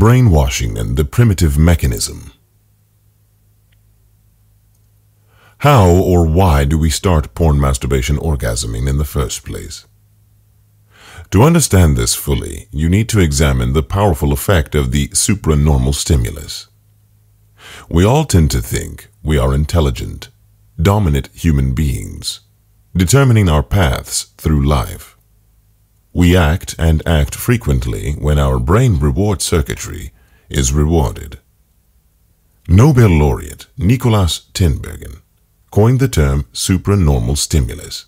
Brainwashing and the Primitive Mechanism How or why do we start porn masturbation orgasming in the first place? To understand this fully, you need to examine the powerful effect of the supranormal stimulus. We all tend to think we are intelligent, dominant human beings, determining our paths through life. We act and act frequently when our brain reward circuitry is rewarded. Nobel laureate Nikolaas Tinbergen coined the term supranormal stimulus.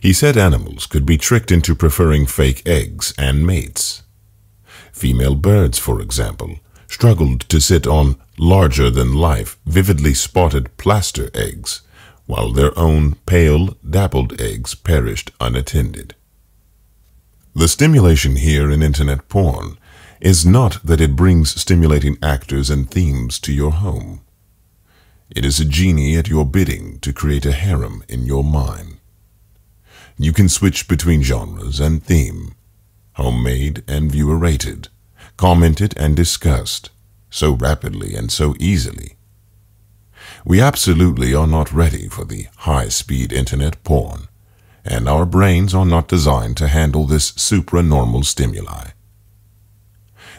He said animals could be tricked into preferring fake eggs and mates. Female birds, for example, struggled to sit on larger-than-life, vividly spotted plaster eggs, while their own pale, dappled eggs perished unattended. The stimulation here in internet porn is not that it brings stimulating actors and themes to your home. It is a genie at your bidding to create a harem in your mind. You can switch between genres and theme, homemade and viewer rated, commented and discussed, so rapidly and so easily. We absolutely are not ready for the high-speed internet porn and our brains are not designed to handle this supranormal stimuli.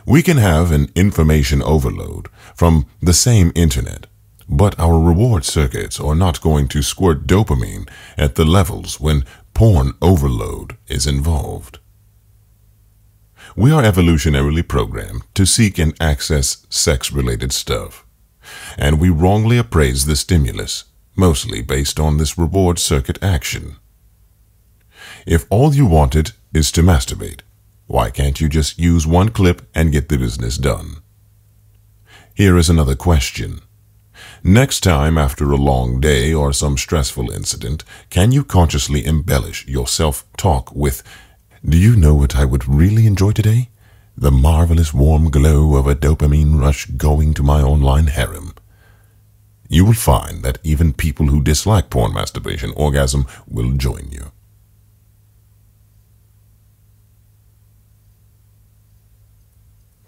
We can have an information overload from the same internet, but our reward circuits are not going to squirt dopamine at the levels when porn overload is involved. We are evolutionarily programmed to seek and access sex-related stuff, and we wrongly appraise the stimulus, mostly based on this reward circuit action. If all you wanted is to masturbate, why can't you just use one clip and get the business done? Here is another question. Next time after a long day or some stressful incident, can you consciously embellish your self-talk with, Do you know what I would really enjoy today? The marvelous warm glow of a dopamine rush going to my online harem. You will find that even people who dislike porn masturbation orgasm will join you.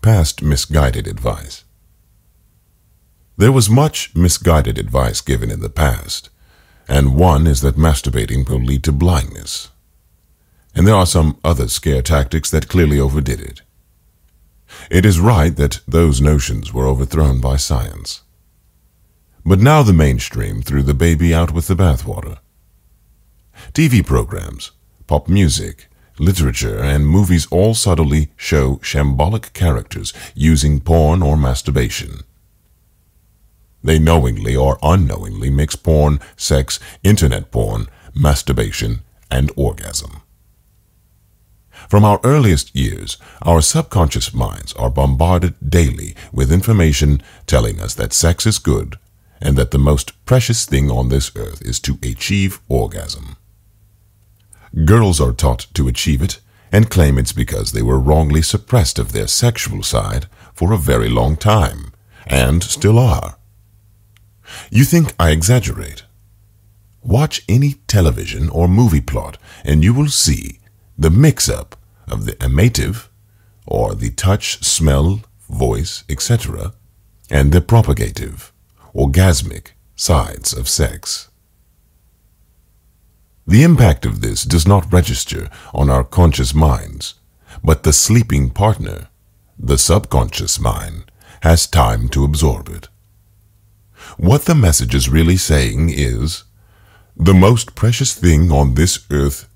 Past misguided advice. There was much misguided advice given in the past, and one is that masturbating will lead to blindness. And there are some other scare tactics that clearly overdid it. It is right that those notions were overthrown by science. But now the mainstream threw the baby out with the bathwater. TV programs, pop music, Literature and movies all subtly show shambolic characters using porn or masturbation. They knowingly or unknowingly mix porn, sex, internet porn, masturbation, and orgasm. From our earliest years, our subconscious minds are bombarded daily with information telling us that sex is good and that the most precious thing on this earth is to achieve orgasm. Girls are taught to achieve it and claim it's because they were wrongly suppressed of their sexual side for a very long time, and still are. You think I exaggerate? Watch any television or movie plot and you will see the mix-up of the amative, or the touch, smell, voice, etc., and the propagative, orgasmic sides of sex. The impact of this does not register on our conscious minds, but the sleeping partner, the subconscious mind, has time to absorb it. What the message is really saying is, the most precious thing on this earth,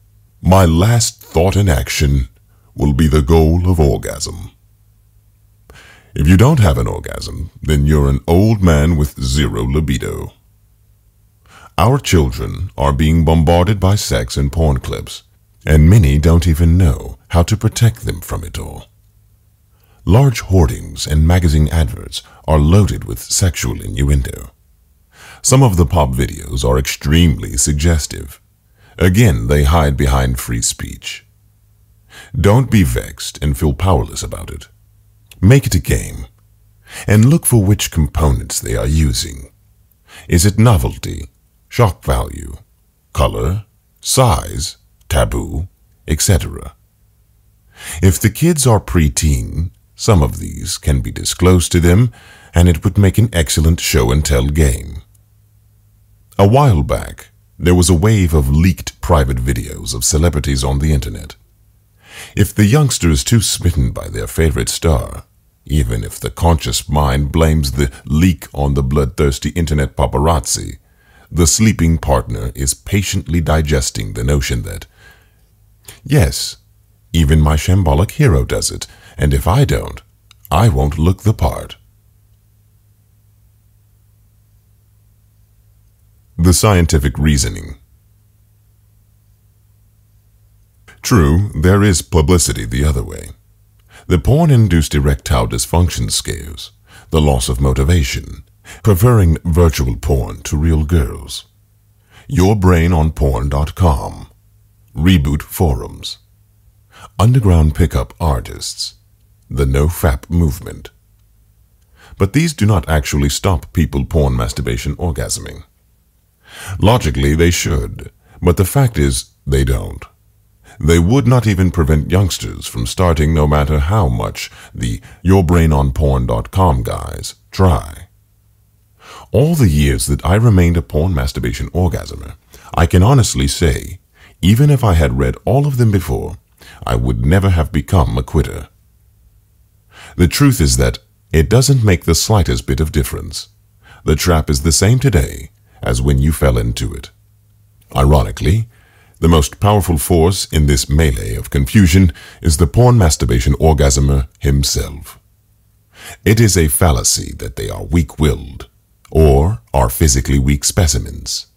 my last thought and action, will be the goal of orgasm. If you don't have an orgasm, then you're an old man with zero libido. Our children are being bombarded by sex and porn clips, and many don't even know how to protect them from it all. Large hoardings and magazine adverts are loaded with sexual innuendo. Some of the pop videos are extremely suggestive. Again, they hide behind free speech. Don't be vexed and feel powerless about it. Make it a game, and look for which components they are using. Is it novelty, shock value, color, size, taboo, etc. If the kids are preteen, Some of these can be disclosed to them, and it would make an excellent show and tell game. A while back, there was a wave of leaked private videos of celebrities on the internet. If the youngster is too smitten by their favorite star, even if the conscious mind blames the leak on the bloodthirsty internet paparazzi, the sleeping partner is patiently digesting the notion that, yes, even my shambolic hero does it, and if I don't, I won't look the part. The scientific reasoning. True, there is publicity the other way. The porn-induced erectile dysfunction scares, the loss of motivation, preferring virtual porn to real girls. YourBrainOnPorn.com Reboot Forums Underground Pickup Artists The No-Fap Movement But these do not actually stop people porn masturbation orgasming. Logically, they should, but the fact is, they don't. They would not even prevent youngsters from starting no matter how much the YourBrainOnPorn.com guys try. All the years that I remained a porn masturbation orgasmer, I can honestly say, even if I had read all of them before, I would never have become a quitter. The truth is that it doesn't make the slightest bit of difference. The trap is the same today as when you fell into it. Ironically, the most powerful force in this melee of confusion is the porn masturbation orgasmer himself. It is a fallacy that they are weak-willed or are physically weak specimens.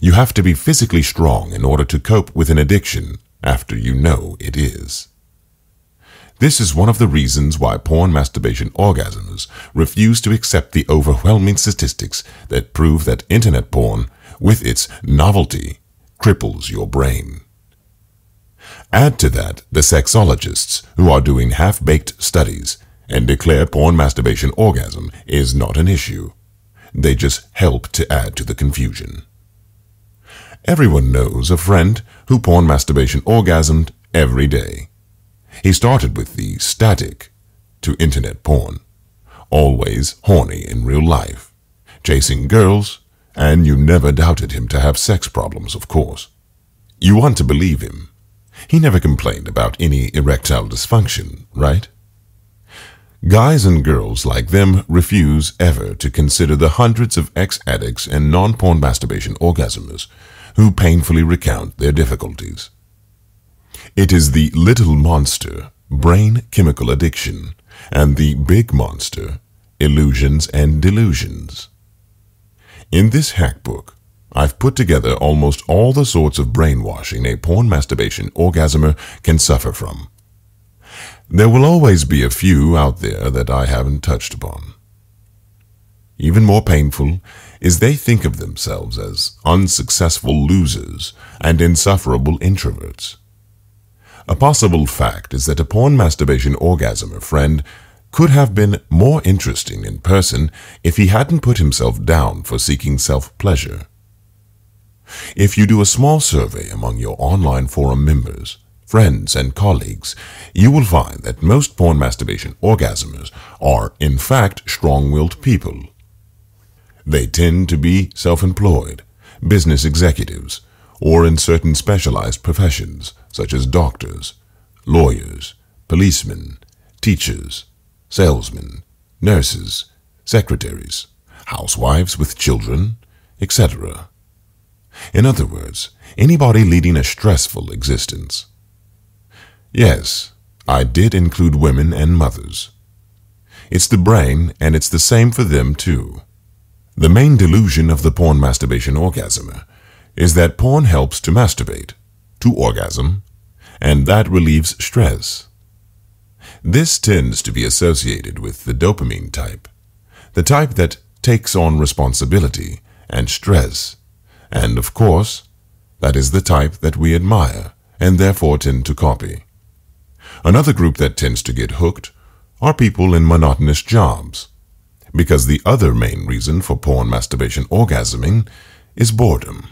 You have to be physically strong in order to cope with an addiction after you know it is. This is one of the reasons why porn masturbation orgasmers refuse to accept the overwhelming statistics that prove that internet porn, with its novelty, cripples your brain. Add to that the sexologists who are doing half-baked studies and declare porn masturbation orgasm is not an issue. They just help to add to the confusion. Everyone knows a friend who porn masturbation orgasmed every day. He started with the static to internet porn, always horny in real life, chasing girls and you never doubted him to have sex problems, of course. You want to believe him. He never complained about any erectile dysfunction, right? Guys and girls like them refuse ever to consider the hundreds of ex-addicts and non-porn masturbation orgasmers who painfully recount their difficulties. It is the little monster, brain chemical addiction, and the big monster, illusions and delusions. In this hack book, I've put together almost all the sorts of brainwashing a porn masturbation orgasmer can suffer from. There will always be a few out there that I haven't touched upon. Even more painful is they think of themselves as unsuccessful losers and insufferable introverts. A possible fact is that a porn masturbation orgasmer friend could have been more interesting in person if he hadn't put himself down for seeking self-pleasure. If you do a small survey among your online forum members, friends, and colleagues, you will find that most porn masturbation orgasmers are, in fact, strong-willed people. They tend to be self-employed, business executives, or in certain specialized professions, such as doctors, lawyers, policemen, teachers, salesmen, nurses, secretaries, housewives with children, etc. In other words, anybody leading a stressful existence. Yes, I did include women and mothers. It's the brain, and it's the same for them too. The main delusion of the porn masturbation orgasmer is that porn helps to masturbate, to orgasm, and that relieves stress. This tends to be associated with the dopamine type, the type that takes on responsibility and stress, and of course, that is the type that we admire and therefore tend to copy. Another group that tends to get hooked are people in monotonous jobs, because the other main reason for porn masturbation orgasming is boredom.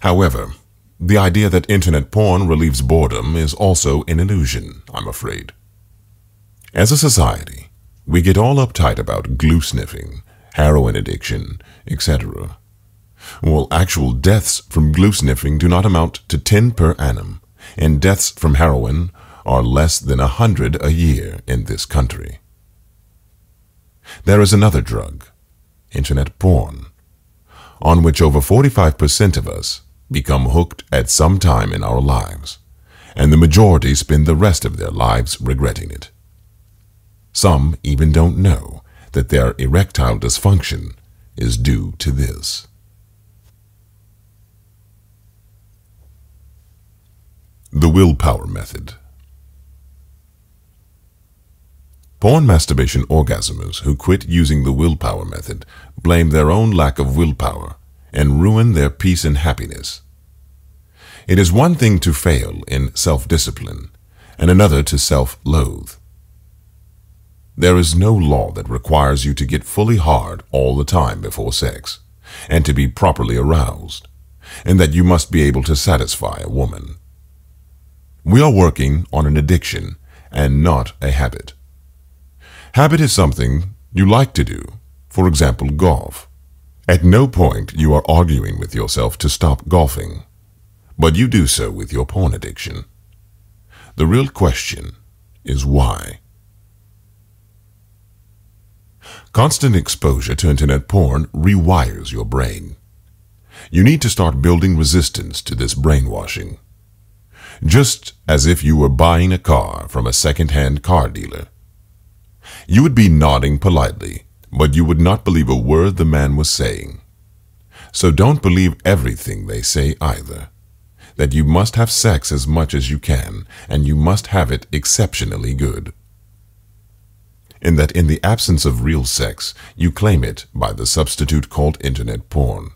However, the idea that internet porn relieves boredom is also an illusion, I'm afraid. As a society, we get all uptight about glue sniffing, heroin addiction, etc. Well, actual deaths from glue sniffing do not amount to 10 per annum, and deaths from heroin are less than a hundred a year in this country. There is another drug, internet porn, on which over 45% of us become hooked at some time in our lives, and the majority spend the rest of their lives regretting it. Some even don't know that their erectile dysfunction is due to this. The Willpower Method Porn masturbation orgasmers who quit using the willpower method blame their own lack of willpower and ruin their peace and happiness. It is one thing to fail in self-discipline and another to self-loathe. There is no law that requires you to get fully hard all the time before sex and to be properly aroused, and that you must be able to satisfy a woman. We are working on an addiction and not a habit. Habit is something you like to do, for example, golf. At no point you are arguing with yourself to stop golfing, but you do so with your porn addiction. The real question is why. Constant exposure to internet porn rewires your brain. You need to start building resistance to this brainwashing just as if you were buying a car from a second-hand car dealer. You would be nodding politely, but you would not believe a word the man was saying. So don't believe everything they say either. That you must have sex as much as you can, and you must have it exceptionally good. And that in the absence of real sex, you claim it by the substitute called internet porn,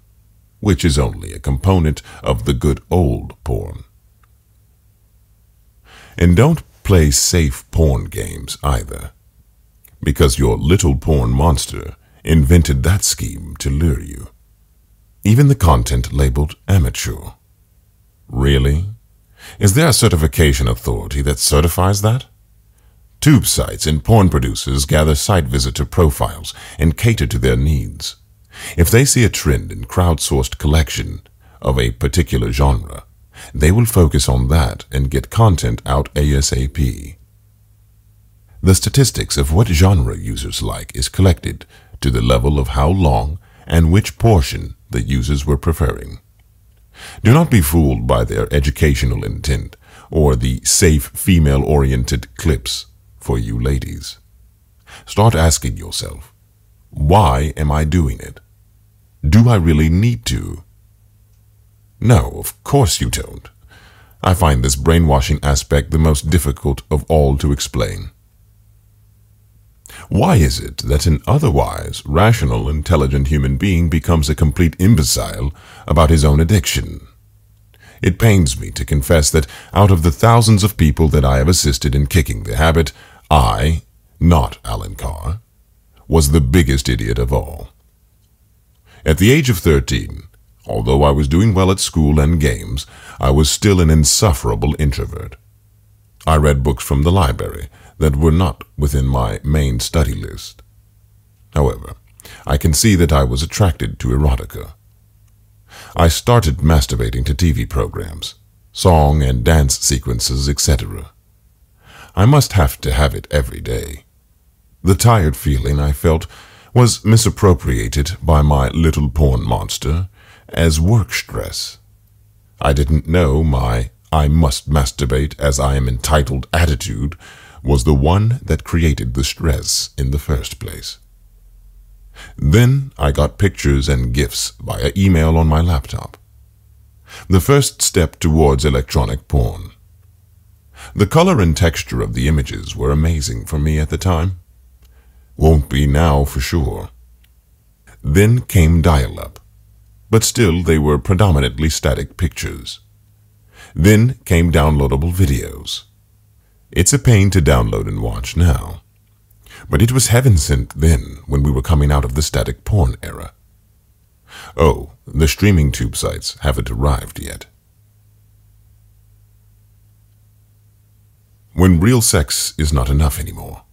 which is only a component of the good old porn. And don't play safe porn games either, because your little porn monster invented that scheme to lure you. Even the content labeled amateur. Really? Is there a certification authority that certifies that? Tube sites and porn producers gather site visitor profiles and cater to their needs. If they see a trend in crowdsourced collection of a particular genre, they will focus on that and get content out ASAP. The statistics of what genre users like is collected to the level of how long and which portion the users were preferring. Do not be fooled by their educational intent or the safe female-oriented clips for you ladies. Start asking yourself, why am I doing it? Do I really need to? No, of course you don't. I find this brainwashing aspect the most difficult of all to explain. Why is it that an otherwise rational, intelligent human being becomes a complete imbecile about his own addiction? It pains me to confess that out of the thousands of people that I have assisted in kicking the habit, I, not Allen Carr, was the biggest idiot of all. At the age of 13, Although I was doing well at school and games, I was still an insufferable introvert. I read books from the library that were not within my main study list. However, I can see that I was attracted to erotica. I started masturbating to TV programs, song and dance sequences, etc. I must have to have it every day. The tired feeling I felt was misappropriated by my little porn monster as work stress. I didn't know my I must masturbate as I am entitled attitude was the one that created the stress in the first place. Then I got pictures and gifts via email on my laptop. The first step towards electronic porn. The color and texture of the images were amazing for me at the time. Won't be now for sure. Then came dial-up but still they were predominantly static pictures. Then came downloadable videos. It's a pain to download and watch now. But it was heaven sent then when we were coming out of the static porn era. Oh, the streaming tube sites haven't arrived yet. When real sex is not enough anymore.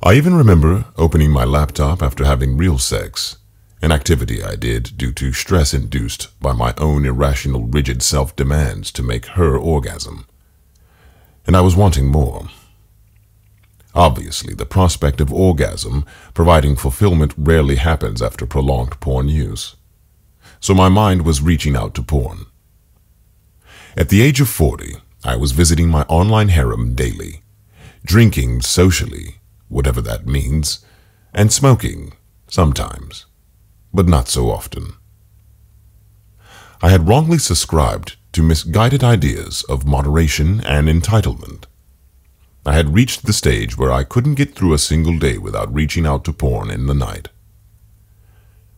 I even remember opening my laptop after having real sex an activity I did due to stress induced by my own irrational, rigid self demands to make her orgasm. And I was wanting more. Obviously, the prospect of orgasm providing fulfillment rarely happens after prolonged porn use. So my mind was reaching out to porn. At the age of 40, I was visiting my online harem daily, drinking socially, whatever that means, and smoking sometimes, but not so often. I had wrongly subscribed to misguided ideas of moderation and entitlement. I had reached the stage where I couldn't get through a single day without reaching out to porn in the night.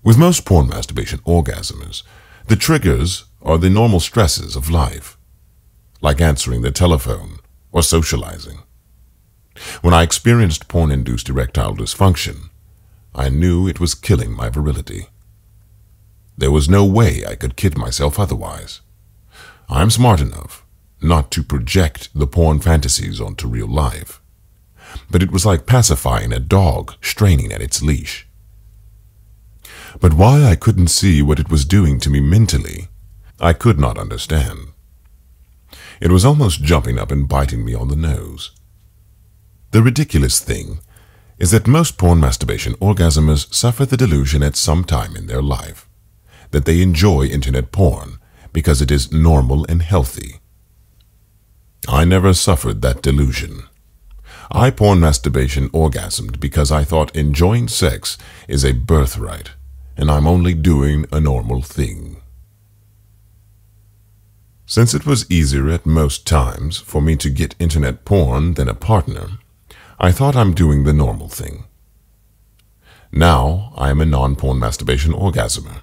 With most porn masturbation orgasmers, the triggers are the normal stresses of life, like answering the telephone or socializing. When I experienced porn-induced erectile dysfunction, I knew it was killing my virility. There was no way I could kid myself otherwise. I'm smart enough not to project the porn fantasies onto real life. But it was like pacifying a dog straining at its leash. But why I couldn't see what it was doing to me mentally, I could not understand. It was almost jumping up and biting me on the nose. The ridiculous thing is that most porn masturbation orgasmers suffer the delusion at some time in their life that they enjoy internet porn because it is normal and healthy. I never suffered that delusion. I porn masturbation orgasmed because I thought enjoying sex is a birthright, and I'm only doing a normal thing. Since it was easier at most times for me to get internet porn than a partner, I thought I'm doing the normal thing. Now I am a non-porn masturbation orgasmer.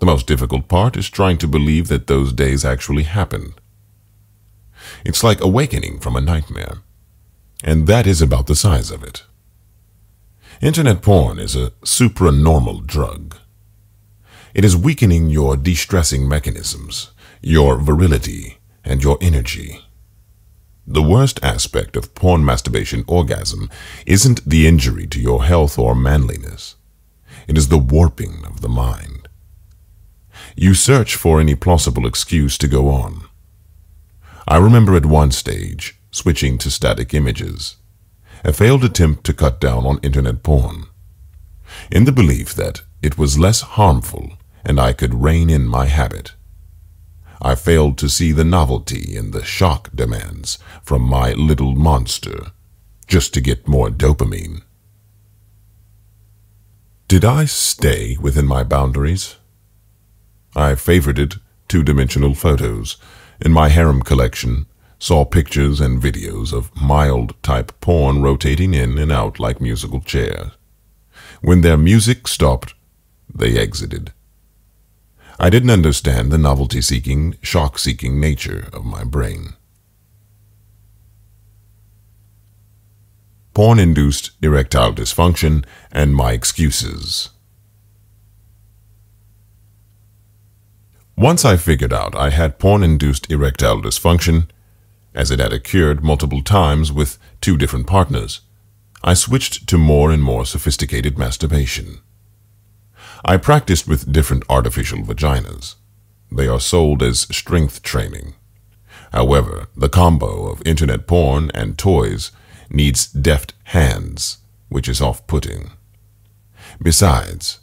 The most difficult part is trying to believe that those days actually happened. It's like awakening from a nightmare. And that is about the size of it. Internet porn is a supranormal drug. It is weakening your de-stressing mechanisms, your virility, and your energy. The worst aspect of porn masturbation orgasm isn't the injury to your health or manliness. It is the warping of the mind. You search for any plausible excuse to go on. I remember at one stage switching to static images, a failed attempt to cut down on internet porn, in the belief that it was less harmful and I could rein in my habit. I failed to see the novelty in the shock demands from my little monster just to get more dopamine. Did I stay within my boundaries? I favorited two-dimensional photos in my harem collection, saw pictures and videos of mild type porn rotating in and out like musical chairs. When their music stopped, they exited. I didn't understand the novelty-seeking, shock-seeking nature of my brain. Porn-induced erectile dysfunction and my excuses. Once I figured out I had porn-induced erectile dysfunction, as it had occurred multiple times with two different partners, I switched to more and more sophisticated masturbation. I practiced with different artificial vaginas. They are sold as strength training. However, the combo of internet porn and toys needs deft hands, which is off-putting. Besides,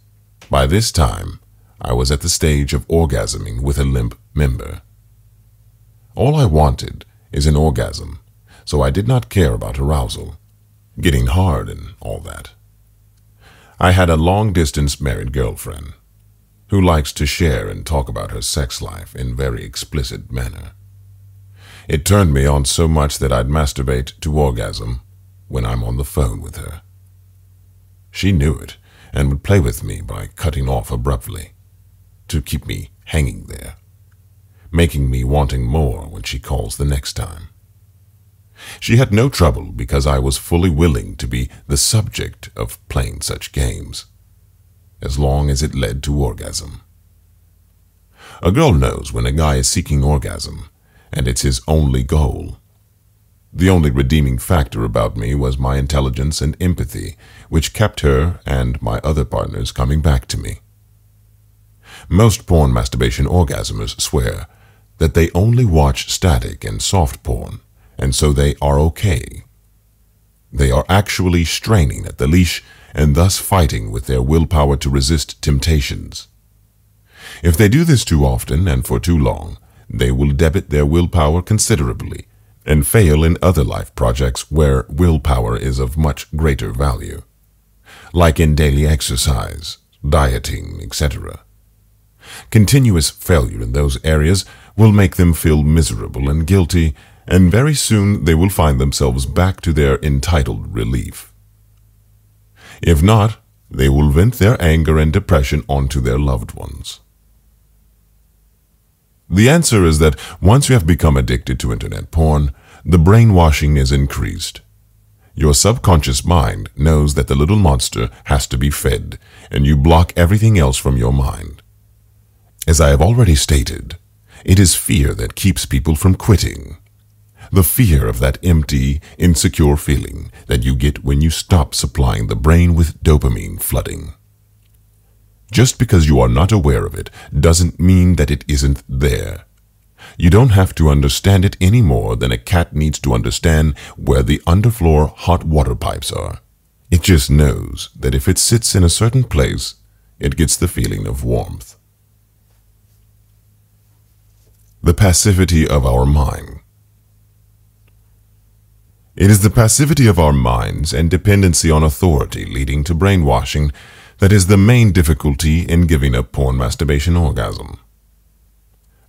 by this time, I was at the stage of orgasming with a limp member. All I wanted is an orgasm, so I did not care about arousal, getting hard and all that. I had a long-distance married girlfriend who likes to share and talk about her sex life in very explicit manner. It turned me on so much that I'd masturbate to orgasm when I'm on the phone with her. She knew it and would play with me by cutting off abruptly to keep me hanging there, making me wanting more when she calls the next time. She had no trouble because I was fully willing to be the subject of playing such games, as long as it led to orgasm. A girl knows when a guy is seeking orgasm, and it's his only goal. The only redeeming factor about me was my intelligence and empathy, which kept her and my other partners coming back to me. Most porn masturbation orgasmers swear that they only watch static and soft porn, and so they are okay. They are actually straining at the leash and thus fighting with their willpower to resist temptations. If they do this too often and for too long, they will debit their willpower considerably and fail in other life projects where willpower is of much greater value, like in daily exercise, dieting, etc. Continuous failure in those areas will make them feel miserable and guilty, and very soon they will find themselves back to their entitled relief. If not, they will vent their anger and depression onto their loved ones. The answer is that once you have become addicted to internet porn, the brainwashing is increased. Your subconscious mind knows that the little monster has to be fed, and you block everything else from your mind. As I have already stated, it is fear that keeps people from quitting. The fear of that empty, insecure feeling that you get when you stop supplying the brain with dopamine flooding. Just because you are not aware of it doesn't mean that it isn't there. You don't have to understand it any more than a cat needs to understand where the underfloor hot water pipes are. It just knows that if it sits in a certain place, it gets the feeling of warmth. The passivity of our mind. It is the passivity of our minds and dependency on authority leading to brainwashing that is the main difficulty in giving up porn masturbation orgasm.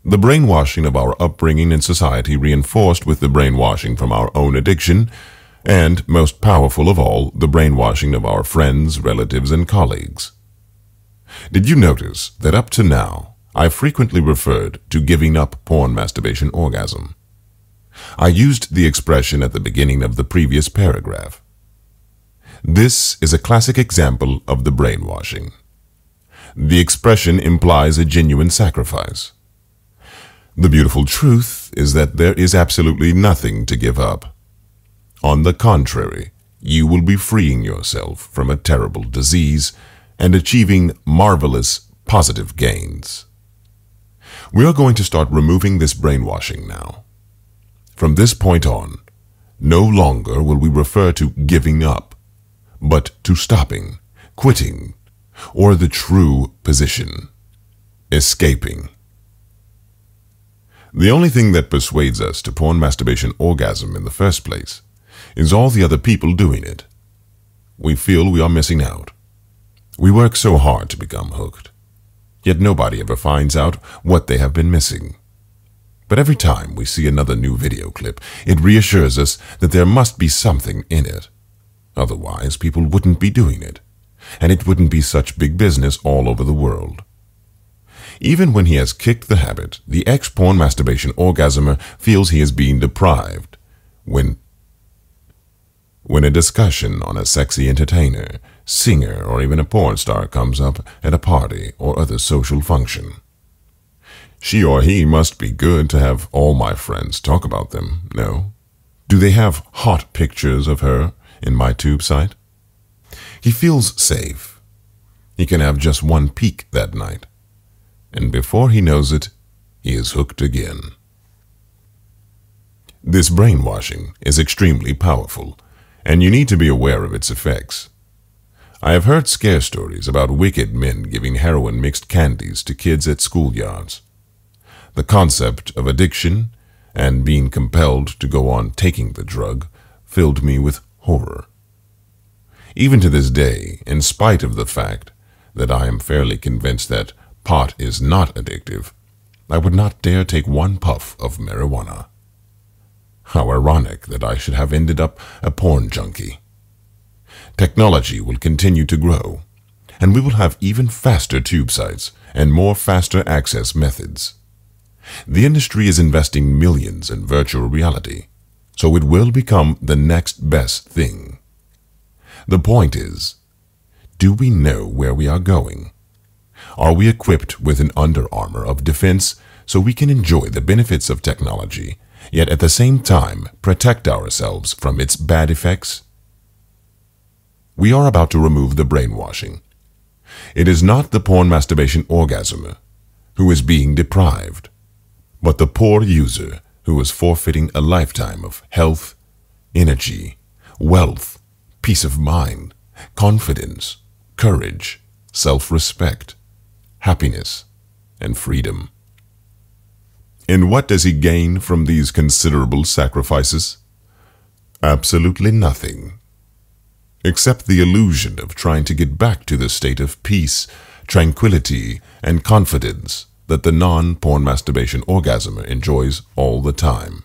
The brainwashing of our upbringing in society reinforced with the brainwashing from our own addiction, and, most powerful of all, the brainwashing of our friends, relatives, and colleagues. Did you notice that up to now, I frequently referred to giving up porn masturbation orgasm? I used the expression at the beginning of the previous paragraph. This is a classic example of the brainwashing. The expression implies a genuine sacrifice. The beautiful truth is that there is absolutely nothing to give up. On the contrary, you will be freeing yourself from a terrible disease and achieving marvelous positive gains. We are going to start removing this brainwashing now. From this point on, no longer will we refer to giving up, but to stopping, quitting, or the true position, escaping. The only thing that persuades us to porn masturbation orgasm in the first place is all the other people doing it. We feel we are missing out. We work so hard to become hooked, yet nobody ever finds out what they have been missing. But every time we see another new video clip, it reassures us that there must be something in it. Otherwise, people wouldn't be doing it, and it wouldn't be such big business all over the world. Even when he has kicked the habit, the ex-porn masturbation orgasmer feels he is being deprived. When, when a discussion on a sexy entertainer, singer, or even a porn star comes up at a party or other social function. She or he must be good to have all my friends talk about them, no? Do they have hot pictures of her in my tube site? He feels safe. He can have just one peek that night and before he knows it, he is hooked again. This brainwashing is extremely powerful, and you need to be aware of its effects. I have heard scare stories about wicked men giving heroin mixed candies to kids at schoolyards. The concept of addiction and being compelled to go on taking the drug filled me with horror. Even to this day, in spite of the fact that I am fairly convinced that pot is not addictive, I would not dare take one puff of marijuana. How ironic that I should have ended up a porn junkie. Technology will continue to grow, and we will have even faster tube sites and more faster access methods. The industry is investing millions in virtual reality, so it will become the next best thing. The point is, do we know where we are going? Are we equipped with an under armor of defense so we can enjoy the benefits of technology yet at the same time protect ourselves from its bad effects? We are about to remove the brainwashing. It is not the porn masturbation orgasmer who is being deprived, but the poor user who is forfeiting a lifetime of health, energy, wealth, peace of mind, confidence, courage, self-respect, happiness, and freedom. And what does he gain from these considerable sacrifices? Absolutely nothing. Except the illusion of trying to get back to the state of peace, tranquility, and confidence that the non-porn masturbation orgasmer enjoys all the time.